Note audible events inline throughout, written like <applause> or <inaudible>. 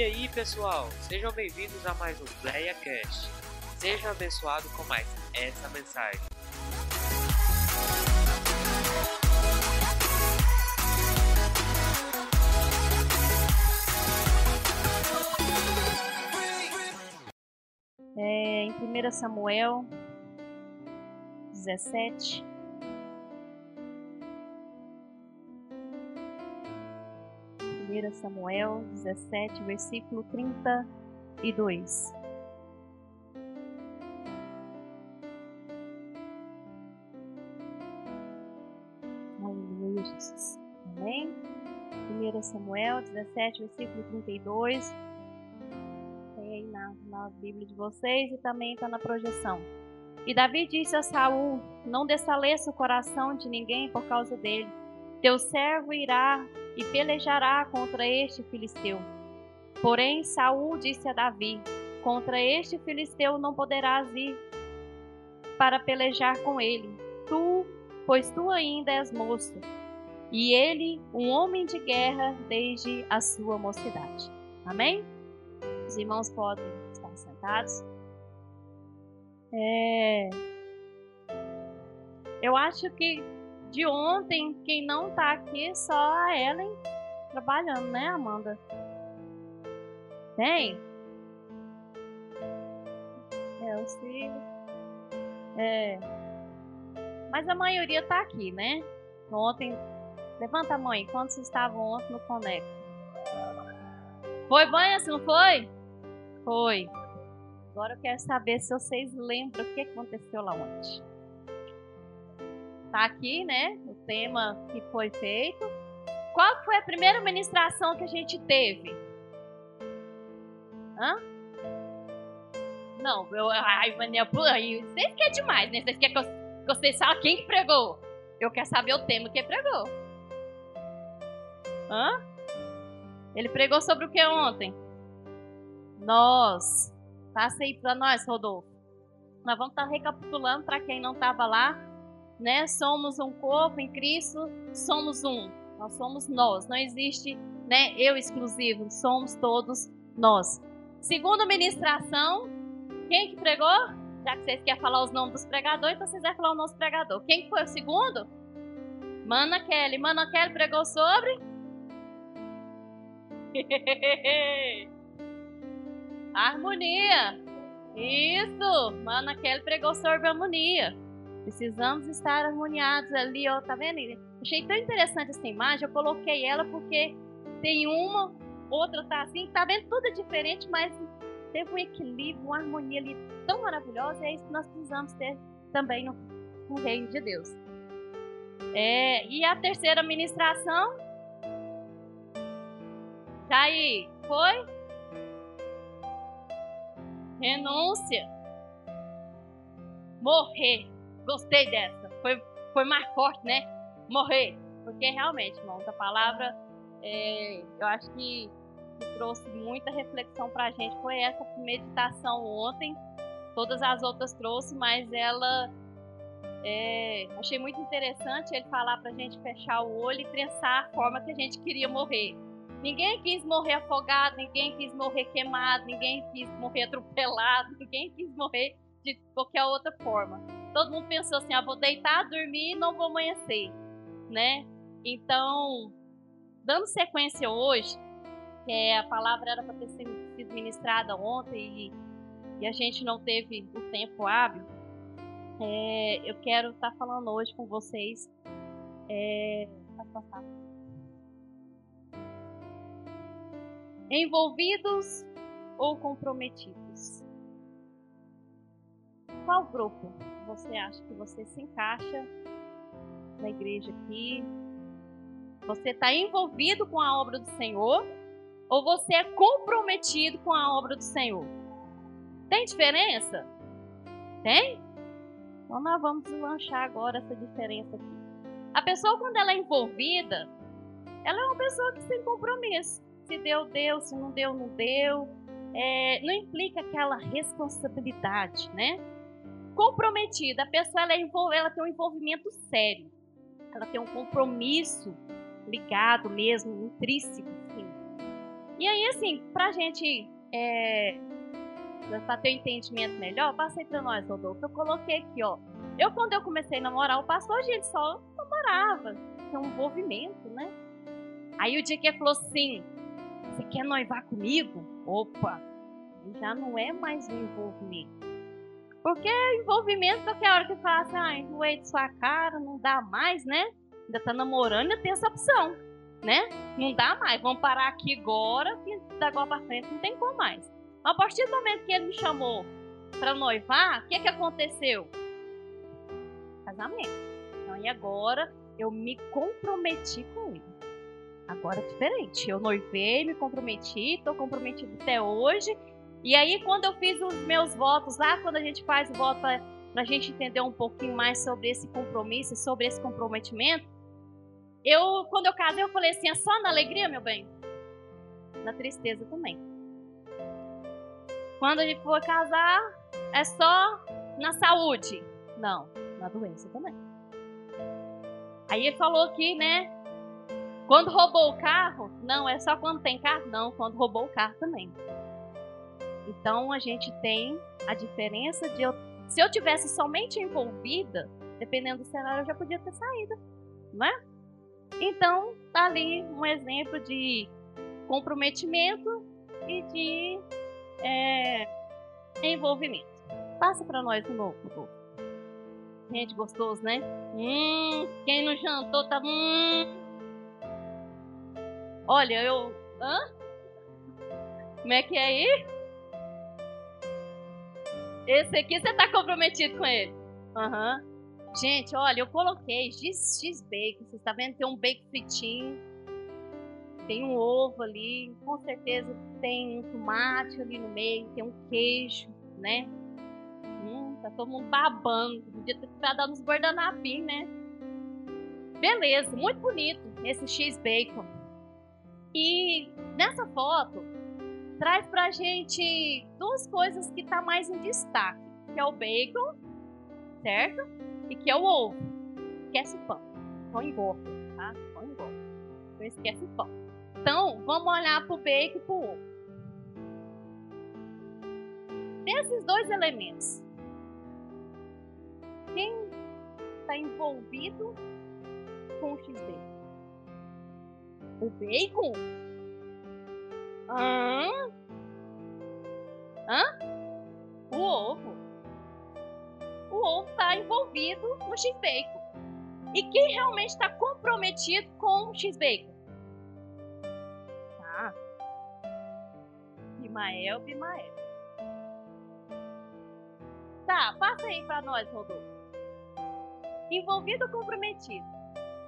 E aí, pessoal, sejam bem-vindos a mais um PlayaCast. Seja abençoado com mais essa mensagem. É, em 1 Samuel 17. Primeira Samuel 17, versículo 32. Aleluia, Jesus. Amém? 1 Samuel 17, versículo 32 aí na, na Bíblia de vocês e também está na projeção. E Davi disse a Saul: Não desfaleça o coração de ninguém por causa dele. Teu servo irá e pelejará contra este filisteu. Porém, Saul disse a Davi: Contra este filisteu não poderás ir para pelejar com ele. Tu, pois tu ainda és moço, e ele um homem de guerra desde a sua mocidade. Amém? Os irmãos podem estar sentados. É... Eu acho que de ontem, quem não está aqui só a Ellen trabalhando, né, Amanda? Tem? É, os filhos. É. Mas a maioria está aqui, né? Ontem. Levanta a mãe, quantos estavam ontem no Conecta? Foi banho, assim, não foi? Foi. Agora eu quero saber se vocês lembram o que aconteceu lá ontem. Tá aqui, né? O tema que foi feito. Qual foi a primeira ministração que a gente teve? Hã? Não, eu, ai, Manel, vocês querem demais, né? Vocês querem que, eu, vocês falem quem que pregou? Eu quero saber o tema que pregou. Hã? Ele pregou sobre o que ontem? Nós. Passa aí para nós, Rodolfo. Nós vamos estar tá recapitulando para quem não estava lá, né? Somos um corpo em Cristo, somos um. Nós somos nós. Não existe, né, eu exclusivo, somos todos nós. Segunda ministração, quem que pregou? Já que vocês querem falar os nomes dos pregadores, então vocês vão falar o nosso pregador. Quem que foi o segundo? Mana Kelly. Mana Kelly pregou sobre <laughs> Harmonia. Isso. Mana Kelly pregou sobre harmonia. Precisamos estar harmoniados ali, ó. Tá vendo? Achei tão interessante essa imagem. Eu coloquei ela porque tem uma, outra tá assim. Tá vendo? Tudo é diferente, mas teve um equilíbrio, uma harmonia ali tão maravilhosa. E é isso que nós precisamos ter também no, no reino de Deus. É, e a terceira ministração. Jair, foi? Renúncia. Morrer. Gostei dessa. Foi, foi mais forte, né? Morrer. Porque realmente, irmãos, a palavra, é, eu acho que, que trouxe muita reflexão pra gente. Foi essa meditação ontem. Todas as outras trouxe, mas ela. É, achei muito interessante ele falar pra gente fechar o olho e pensar a forma que a gente queria morrer. Ninguém quis morrer afogado, ninguém quis morrer queimado, ninguém quis morrer atropelado, <laughs> ninguém quis morrer de qualquer outra forma. Todo mundo pensou assim: ah, vou deitar, dormir e não vou amanhecer, né? Então, dando sequência hoje, que é, a palavra era para ter sido ministrada ontem e, e, a gente não teve o tempo hábil, é, eu quero estar tá falando hoje com vocês. É, envolvidos ou comprometidos? Qual grupo você acha que você se encaixa na igreja aqui? Você está envolvido com a obra do Senhor ou você é comprometido com a obra do Senhor? Tem diferença? Tem? Então nós vamos lanchar agora essa diferença aqui. A pessoa, quando ela é envolvida, ela é uma pessoa que tem compromisso. Se deu, deu, se não deu, não deu. É, não implica aquela responsabilidade, né? Comprometida, a pessoa ela, é ela tem um envolvimento sério, ela tem um compromisso ligado mesmo, intrínseco, sim. E aí, assim, pra gente é, para ter entendimento melhor, passei para nós, Rodolfo. Eu coloquei aqui, ó. Eu, quando eu comecei a namorar o pastor, gente só namorava. Tem um envolvimento, né? Aí o dia que ele falou assim: Você quer noivar comigo? Opa! Já não é mais um envolvimento. Porque envolvimento, qualquer hora que fala assim, ah, enjoei de sua cara, não dá mais, né? Ainda tá namorando, ainda tem essa opção, né? Não dá mais, vamos parar aqui agora, que da agora pra frente não tem como mais. A partir do momento que ele me chamou para noivar, o que, que aconteceu? Casamento. Então, e agora eu me comprometi com ele. Agora é diferente. Eu noivei, me comprometi, estou comprometido até hoje. E aí, quando eu fiz os meus votos lá, quando a gente faz o voto para a gente entender um pouquinho mais sobre esse compromisso, sobre esse comprometimento, eu, quando eu casei, eu falei assim: é só na alegria, meu bem? Na tristeza também. Quando a gente for casar, é só na saúde. Não, na doença também. Aí ele falou aqui, né? Quando roubou o carro, não, é só quando tem carro? Não, quando roubou o carro também. Então a gente tem a diferença de eu. Se eu tivesse somente envolvida, dependendo do cenário, eu já podia ter saído, não é? Então, tá ali um exemplo de comprometimento e de é, envolvimento. Passa para nós de novo, por Gente, gostoso, né? Hum, quem não jantou tá. Hum. Olha, eu. Hã? Como é que é aí? Esse aqui você tá comprometido com ele. Uhum. Gente, olha, eu coloquei X, X bacon. Você está vendo? Tem um bacon fritinho tem um ovo ali, com certeza tem um tomate ali no meio, tem um queijo, né? Hum, tá todo mundo babando. Podia ter dado uns guardanapim, né? Beleza, muito bonito esse X-Bacon. E nessa foto, traz pra gente duas coisas que tá mais em destaque. Que é o bacon, certo? E que é o ovo. Esquece o pão. Pão engorda, tá? Pão engorda. Então esquece o pão. Então, vamos olhar para o bacon e para o ovo. Desses dois elementos, quem está envolvido com o x-bacon? O bacon? No x-bacon. E quem realmente está comprometido com o x-bacon? Bimael, Bimael. Tá, passa aí para nós, Rodolfo. Envolvido ou comprometido?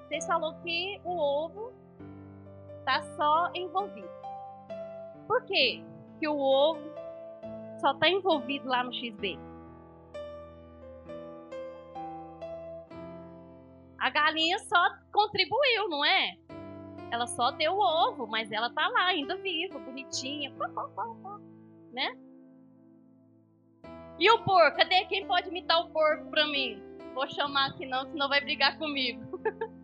Vocês falou que o ovo tá só envolvido. Por quê? Que o ovo só tá envolvido lá no XB. Galinha só contribuiu, não é? Ela só deu o ovo, mas ela tá lá, ainda viva, bonitinha. Né? E o porco? Cadê quem pode imitar o porco pra mim? Vou chamar aqui não, senão vai brigar comigo. <laughs>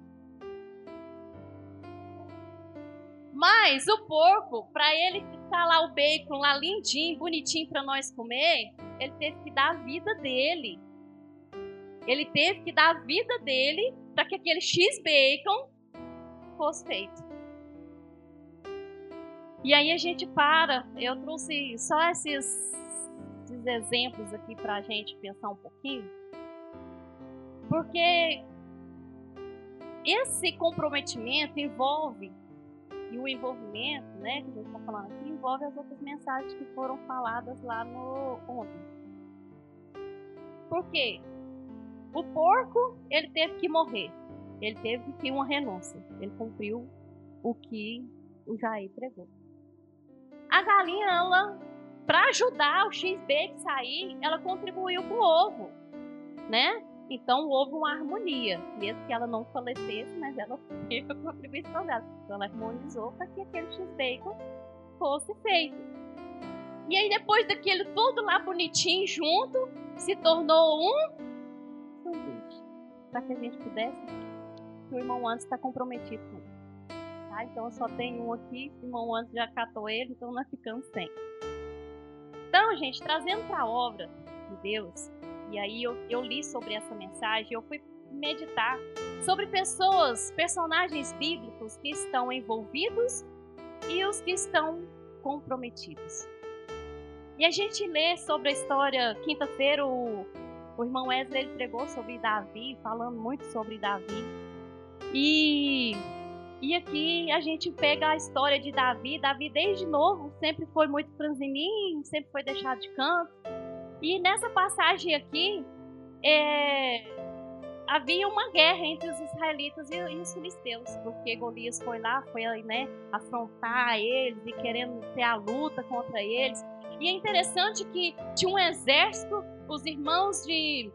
Mas o porco, para ele ficar lá o bacon lá lindinho, bonitinho para nós comer, ele teve que dar a vida dele. Ele teve que dar a vida dele para que aquele X bacon fosse feito. E aí a gente para, eu trouxe só esses, esses exemplos aqui para a gente pensar um pouquinho, porque esse comprometimento envolve, e o envolvimento, né, que a gente está falando aqui, envolve as outras mensagens que foram faladas lá no ontem. Por quê? O porco, ele teve que morrer. Ele teve que uma renúncia. Ele cumpriu o que o Jair pregou. A galinha, ela, para ajudar o XB a sair, ela contribuiu com o ovo, né? Então ovo é uma harmonia, mesmo que ela não falecesse, mas ela <laughs> teve a contribuição dela. Então ela harmonizou para que aquele X-Bacon fosse feito. E aí depois daquele tudo lá bonitinho junto, se tornou um. Para que a gente pudesse que o irmão antes está comprometido com. tá? Então eu só tenho um aqui, o irmão antes já catou ele, então nós ficamos sem. Então, gente, trazendo para a obra de Deus, e aí eu, eu li sobre essa mensagem, eu fui meditar sobre pessoas, personagens bíblicos que estão envolvidos e os que estão comprometidos. E a gente lê sobre a história, quinta-feira o, o irmão Wesley ele pregou sobre Davi, falando muito sobre Davi. E, e aqui a gente pega a história de Davi. Davi, desde novo, sempre foi muito franzininho, sempre foi deixado de canto. E nessa passagem aqui, é, havia uma guerra entre os israelitas e, os filisteus, porque Golias foi lá, foi né, afrontar eles e querendo ter a luta contra eles. E é interessante que tinha um exército, os irmãos de,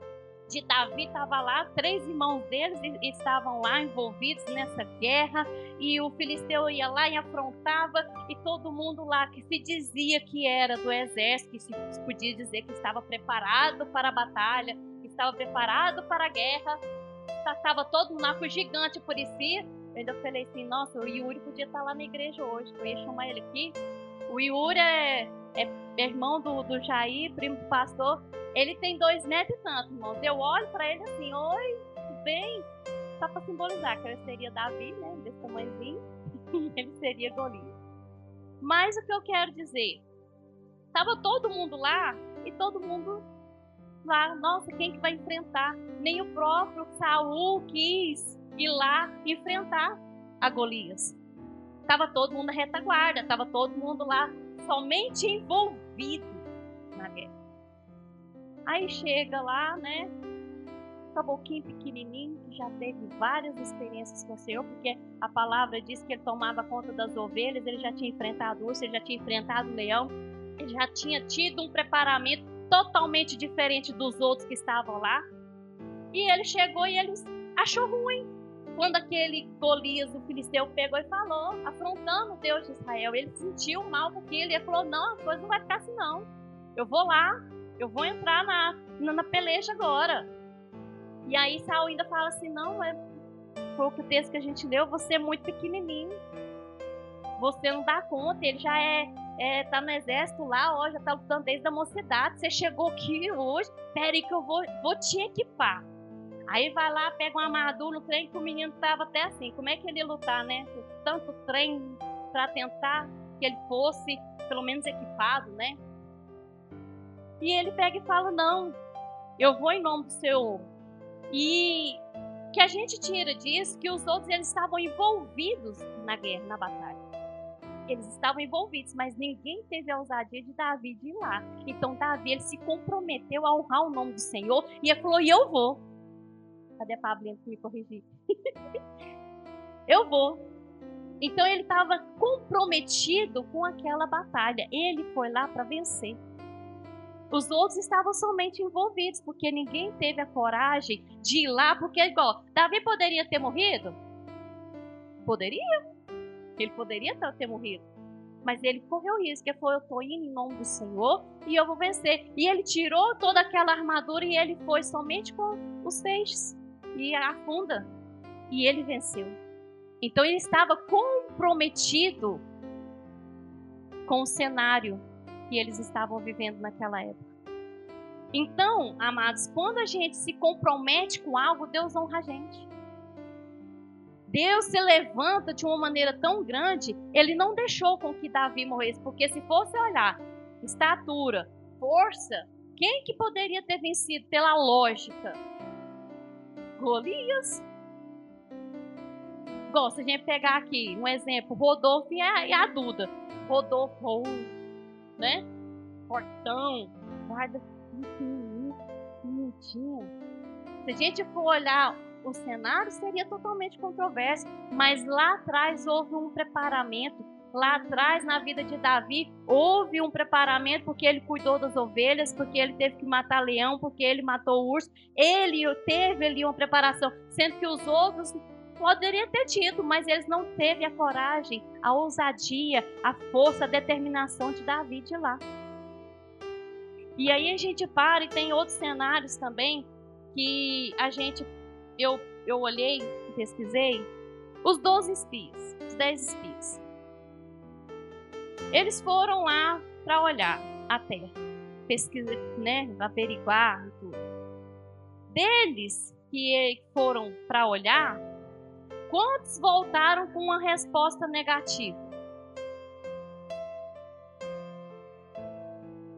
de Davi estavam lá, três irmãos deles estavam lá envolvidos nessa guerra, e o filisteu ia lá e afrontava, e todo mundo lá que se dizia que era do exército, que se podia dizer que estava preparado para a batalha, estava preparado para a guerra, estava todo mundo lá com o gigante por si. Eu ainda falei assim, nossa, o Yuri podia estar lá na igreja hoje, eu ia chamar ele aqui. O Yuri é, é irmão do, do Jair, primo do pastor. Ele tem dois metros e tanto, irmãos. Eu olho para ele assim, oi, tudo bem? Só para simbolizar que ele seria Davi, né, desse tamanhozinho, <laughs> e ele seria Golias. Mas o que eu quero dizer? Tava todo mundo lá e todo mundo lá, nossa, quem que vai enfrentar? Nem o próprio Saul quis ir lá enfrentar a Golias. Tava todo mundo na retaguarda, tava todo mundo lá somente envolvido na guerra. Aí chega lá, né? Caboquinho pequenininho, que já teve várias experiências com o Senhor, porque a palavra diz que ele tomava conta das ovelhas, ele já tinha enfrentado urso, ele já tinha enfrentado o leão, ele já tinha tido um preparamento totalmente diferente dos outros que estavam lá. E ele chegou e ele achou ruim. Quando aquele Golias, o filisteu, pegou e falou, afrontando o Deus de Israel, ele sentiu mal porque ele falou: Não, a coisa não vai ficar assim, não. Eu vou lá, eu vou entrar na, na, na peleja agora. E aí Saul ainda fala assim: Não, é, foi o texto que a gente leu, você é muito pequenininho. Você não dá conta, ele já é é, tá no exército lá, ó, já tá lutando desde a mocidade. Você chegou aqui hoje, peraí que eu vou, vou te equipar. Aí vai lá, pega uma armadura no trem que o menino tava até assim. Como é que ele ia lutar, né? Tanto trem para tentar que ele fosse pelo menos equipado, né? E ele pega e fala: Não, eu vou em nome do Senhor. E que a gente tira disso que os outros eles estavam envolvidos na guerra, na batalha eles estavam envolvidos, mas ninguém teve a ousadia de Davi de ir lá. Então Davi ele se comprometeu a honrar o nome do Senhor e ele falou: e eu vou. Cadê a Pablinha que me corrigir? <laughs> eu vou. Então ele estava comprometido com aquela batalha. Ele foi lá para vencer. Os outros estavam somente envolvidos, porque ninguém teve a coragem de ir lá, porque igual, Davi poderia ter morrido? Poderia. Ele poderia ter morrido. Mas ele correu risco. Ele falou: Eu estou indo em nome do Senhor e eu vou vencer. E ele tirou toda aquela armadura e ele foi somente com os feixes e a funda. E ele venceu. Então ele estava comprometido com o cenário que eles estavam vivendo naquela época. Então, amados, quando a gente se compromete com algo, Deus honra a gente. Deus se levanta de uma maneira tão grande, ele não deixou com que Davi morresse, porque se fosse olhar estatura, força, quem que poderia ter vencido pela lógica? Golias. Gosta de pegar aqui um exemplo, Rodolfo a, e a Duda. Rodolfo, oh, né? Portão, guarda pequenininho, bonitinho. Se a gente for olhar o cenário seria totalmente controverso, mas lá atrás houve um preparamento. Lá atrás, na vida de Davi, houve um preparamento porque ele cuidou das ovelhas, porque ele teve que matar leão, porque ele matou o urso. Ele teve ali uma preparação, sendo que os outros poderiam ter tido, mas eles não teve a coragem, a ousadia, a força, a determinação de Davi de lá. E aí a gente para e tem outros cenários também que a gente eu, eu olhei, pesquisei, Os 12 espias, os 10 espias. Eles foram lá para olhar a terra, pesquisar, né, averiguar tudo. Deles que foram para olhar, quantos voltaram com uma resposta negativa?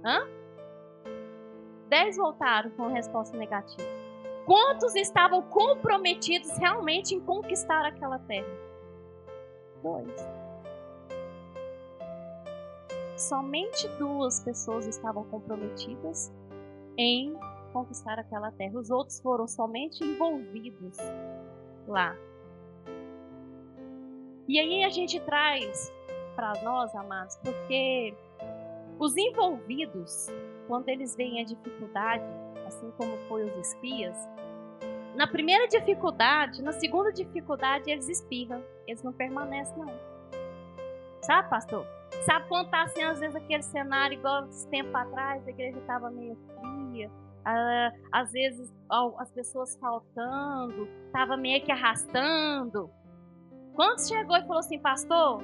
Hã? Dez voltaram com resposta negativa. Quantos estavam comprometidos realmente em conquistar aquela terra? Dois. Somente duas pessoas estavam comprometidas em conquistar aquela terra. Os outros foram somente envolvidos lá. E aí a gente traz para nós, amados, porque os envolvidos, quando eles veem a dificuldade, assim como foi os espias, na primeira dificuldade, na segunda dificuldade, eles espirram. Eles não permanecem, não. Sabe, pastor? Sabe quando tá assim, às vezes, aquele cenário, igual esse tempo atrás, a igreja estava meio fria, às vezes as pessoas faltando, estava meio que arrastando. Quando chegou e falou assim, pastor,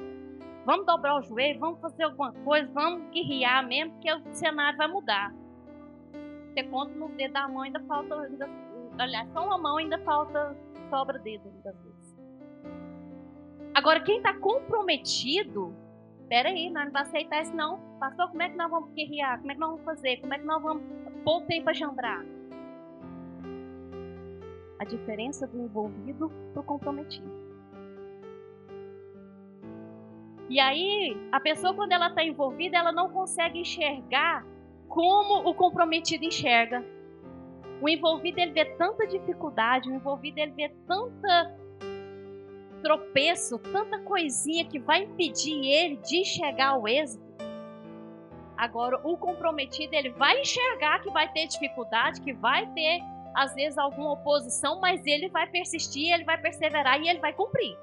Vamos dobrar o joelho, vamos fazer alguma coisa, vamos guerrear mesmo, porque o cenário vai mudar. Você conta nos dedos da mão, ainda falta. Ainda, aliás, só uma mão ainda falta, sobra dedo muitas vezes. Agora, quem está comprometido, peraí, nós não vamos aceitar isso não. Pastor, como é que nós vamos guerrear? Como é que nós vamos fazer? Como é que nós vamos pôr o tempo a jambrar? A diferença do envolvido para o comprometido. E aí, a pessoa, quando ela está envolvida, ela não consegue enxergar como o comprometido enxerga. O envolvido, ele vê tanta dificuldade, o envolvido, ele vê tanta tropeço, tanta coisinha que vai impedir ele de chegar ao êxito. Agora, o comprometido, ele vai enxergar que vai ter dificuldade, que vai ter, às vezes, alguma oposição, mas ele vai persistir, ele vai perseverar e ele vai cumprir.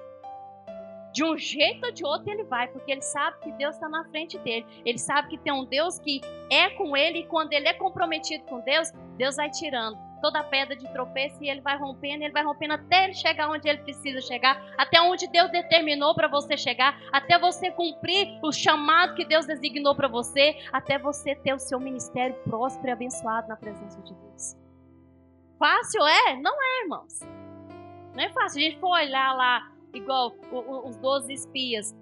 De um jeito ou de outro ele vai, porque ele sabe que Deus está na frente dele. Ele sabe que tem um Deus que é com ele e quando ele é comprometido com Deus, Deus vai tirando toda a pedra de tropeço e ele vai rompendo, ele vai rompendo até ele chegar onde ele precisa chegar, até onde Deus determinou para você chegar, até você cumprir o chamado que Deus designou para você, até você ter o seu ministério próspero e abençoado na presença de Deus. Fácil é? Não é, irmãos. Não é fácil. A gente for olhar lá igual os 12 espias.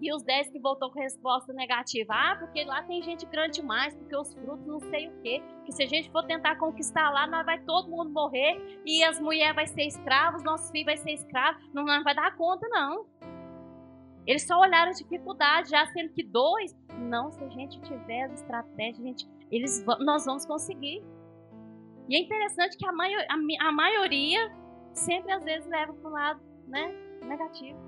E os 10 que voltou com resposta negativa. Ah, porque lá tem gente grande demais, porque os frutos não sei o quê. Que se a gente for tentar conquistar lá, nós vai todo mundo morrer. E as mulheres vai ser escravos, nossos filhos vai ser escravos. Não, não vai dar conta, não. Eles só olharam a dificuldade, já sendo que dois. Não, se a gente tiver as estratégias, gente, eles, nós vamos conseguir. E é interessante que a, maior, a, a maioria sempre às vezes leva para o lado, né? Negativo.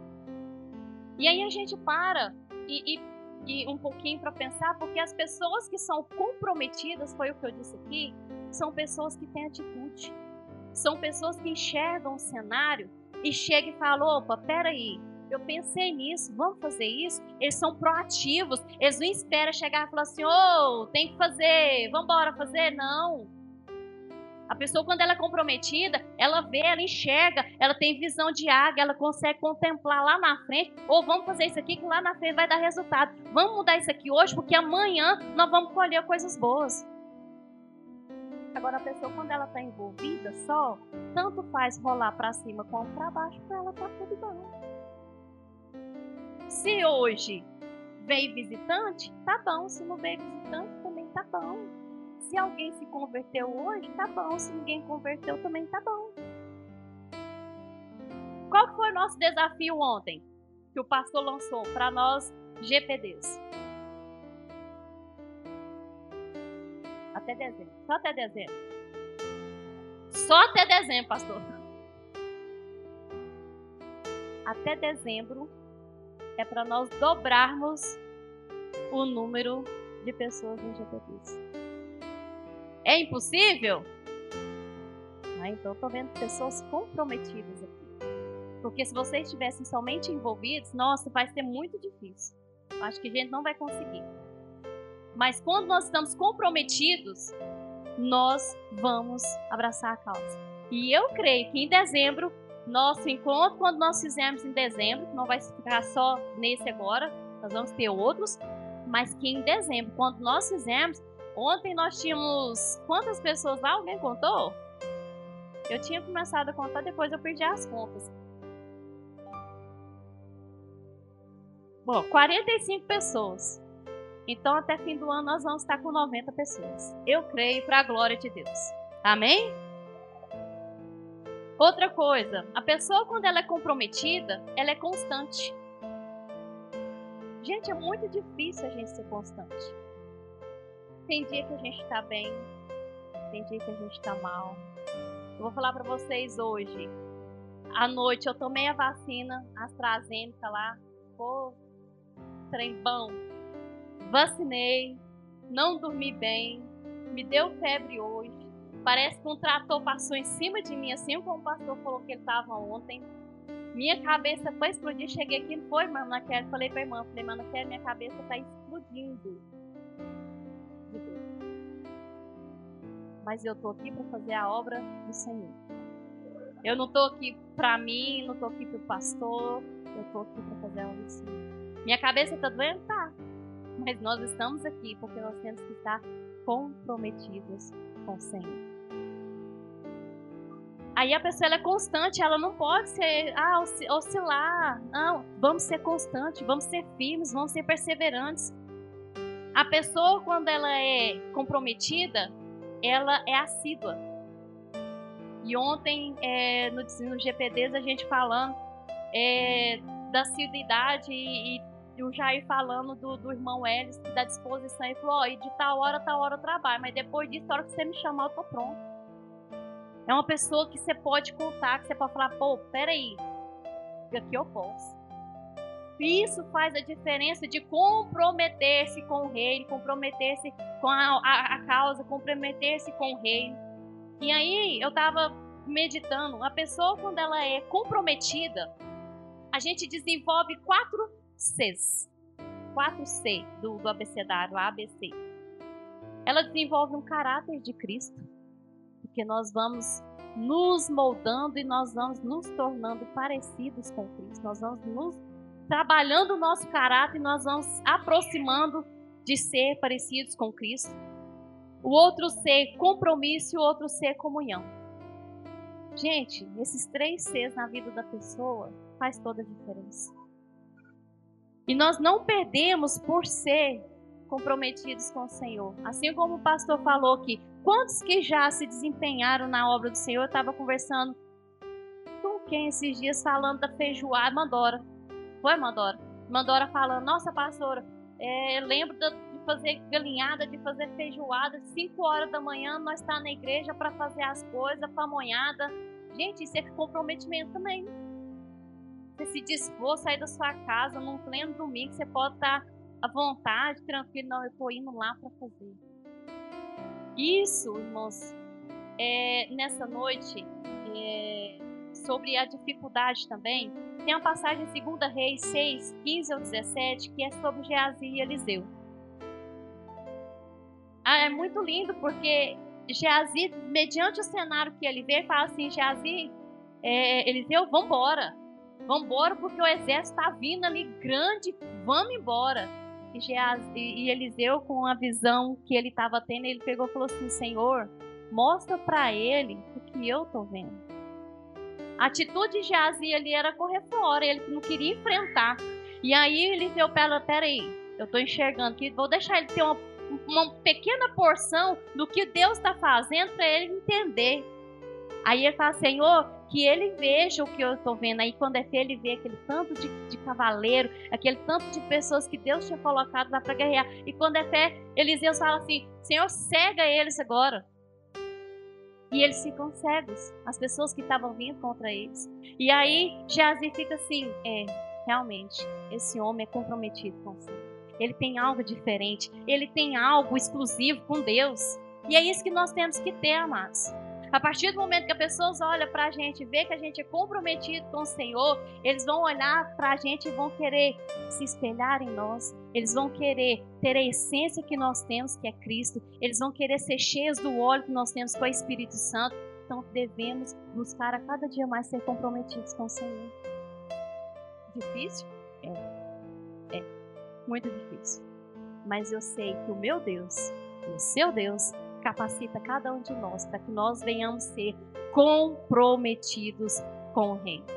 E aí a gente para e, e, e um pouquinho para pensar, porque as pessoas que são comprometidas, foi o que eu disse aqui, são pessoas que têm atitude. São pessoas que enxergam o cenário e chegam e falam: opa, peraí, eu pensei nisso, vamos fazer isso. Eles são proativos, eles não esperam chegar e falar assim: ô, oh, tem que fazer, vamos embora fazer. Não. A pessoa, quando ela é comprometida, ela vê, ela enxerga, ela tem visão de águia, ela consegue contemplar lá na frente. Ou vamos fazer isso aqui que lá na frente vai dar resultado. Vamos mudar isso aqui hoje, porque amanhã nós vamos colher coisas boas. Agora, a pessoa, quando ela está envolvida só, tanto faz rolar para cima como para baixo, para ela tá tudo bom. Se hoje veio visitante, tá bom. Se não veio visitante, também tá bom. Se alguém se converteu hoje, tá bom. Se ninguém converteu, também tá bom. Qual foi o nosso desafio ontem? Que o pastor lançou para nós, GPDs. Até dezembro. Só até dezembro. Só até dezembro, pastor. Até dezembro é para nós dobrarmos o número de pessoas em GPDs. É impossível? Ah, então estou vendo pessoas comprometidas aqui. Porque se vocês estivessem somente envolvidos, nossa, vai ser muito difícil. Acho que a gente não vai conseguir. Mas quando nós estamos comprometidos, nós vamos abraçar a causa. E eu creio que em dezembro nosso encontro, quando nós fizermos em dezembro, não vai ficar só nesse agora, nós vamos ter outros, mas que em dezembro, quando nós fizermos, ontem nós tínhamos quantas pessoas lá? Alguém contou? Eu tinha começado a contar, depois eu perdi as contas. Bom, 45 pessoas. Então, até fim do ano, nós vamos estar com 90 pessoas. Eu creio para a glória de Deus. Amém? Outra coisa, a pessoa, quando ela é comprometida, ela é constante. Gente, é muito difícil a gente ser constante. Tem dia que a gente está bem, tem dia que a gente está mal. Eu vou falar para vocês hoje. À noite eu tomei a vacina AstraZeneca lá. Pô, trem bom. Vacinei, não dormi bem, me deu febre hoje. Parece que um trator passou em cima de mim, assim como o pastor falou que ele estava ontem. Minha cabeça foi explodir. Cheguei aqui, não foi, mano, Kelly. Falei pra irmã, falei, mano, Kelly, minha cabeça tá explodindo. Mas eu tô aqui para fazer a obra do Senhor. Eu não tô aqui para mim, não tô aqui pro pastor, eu tô aqui para fazer a obra do Senhor. Minha cabeça tá doendo? Tá. Mas nós estamos aqui porque nós temos que estar comprometidos com o Senhor. Aí a pessoa é constante, ela não pode ser ah, oscilar. Não, vamos ser constantes, vamos ser firmes, vamos ser perseverantes. A pessoa, quando ela é comprometida, ela é assídua. E ontem, é, no, no GPDs, a gente falando é, da assiduidade e, e e o Jair falando do, do irmão Elis, da disposição, ele falou, ó, oh, e de tal hora, tal hora eu trabalho, mas depois disso, a hora que você me chamar, eu tô pronto. É uma pessoa que você pode contar, que você pode falar, pô, peraí, aqui eu posso. Isso faz a diferença de comprometer-se com o rei, comprometer-se com a, a, a causa, comprometer-se com o rei. E aí eu tava meditando, a pessoa quando ela é comprometida, a gente desenvolve quatro Cs. 4C do, do abecedário, ABC. Ela desenvolve um caráter de Cristo, porque nós vamos nos moldando e nós vamos nos tornando parecidos com Cristo. Nós vamos nos trabalhando o nosso caráter nós vamos aproximando de ser parecidos com Cristo. O outro C, compromisso, e o outro C, comunhão. Gente, esses três Cs na vida da pessoa faz toda a diferença. E nós não perdemos por ser comprometidos com o Senhor. Assim como o pastor falou que quantos que já se desempenharam na obra do Senhor, eu estava conversando com quem esses dias falando da feijoada, Mandora. Foi, Mandora? Mandora falando, nossa pastora, é, lembro de fazer galinhada, de fazer feijoada, 5 horas da manhã nós está na igreja para fazer as coisas, pamonhada. Gente, isso é comprometimento também. Você se dispor a sair da sua casa num pleno domingo, você pode estar à vontade, tranquilo. Não, eu estou indo lá para fazer. Isso, irmãos, é, nessa noite, é, sobre a dificuldade também, tem uma passagem em 2 Reis 6, 15 ao 17, que é sobre Geazi e Eliseu. Ah, é muito lindo porque Geazi, mediante o cenário que ele vê, fala assim: Geazi, é, Eliseu, vambora. Vamos embora porque o exército está vindo ali grande, vamos embora. E, Geaz, e Eliseu, com a visão que ele estava tendo, ele pegou e falou assim: Senhor, mostra para ele o que eu estou vendo. A atitude de Geazi ali era correr fora, ele não queria enfrentar. E aí Eliseu Peraí, eu estou enxergando que vou deixar ele ter uma, uma pequena porção do que Deus está fazendo para ele entender. Aí ele fala: Senhor, que ele veja o que eu estou vendo. Aí, quando é fé, ele vê aquele tanto de, de cavaleiro, aquele tanto de pessoas que Deus tinha colocado lá para guerrear. E quando é fé, Eliseu fala assim: Senhor, cega eles agora. E eles ficam cegos, as pessoas que estavam vindo contra eles. E aí, Jazi fica assim: é, realmente, esse homem é comprometido com o Senhor. Ele tem algo diferente, ele tem algo exclusivo com Deus. E é isso que nós temos que ter, amados. A partir do momento que as pessoas olham para a gente, vê que a gente é comprometido com o Senhor, eles vão olhar para a gente e vão querer se espelhar em nós. Eles vão querer ter a essência que nós temos, que é Cristo. Eles vão querer ser cheios do óleo que nós temos, com o Espírito Santo. Então devemos buscar a cada dia mais ser comprometidos com o Senhor. Difícil? É. É. Muito difícil. Mas eu sei que o meu Deus, o seu Deus, capacita cada um de nós para que nós venhamos ser comprometidos com o Reino.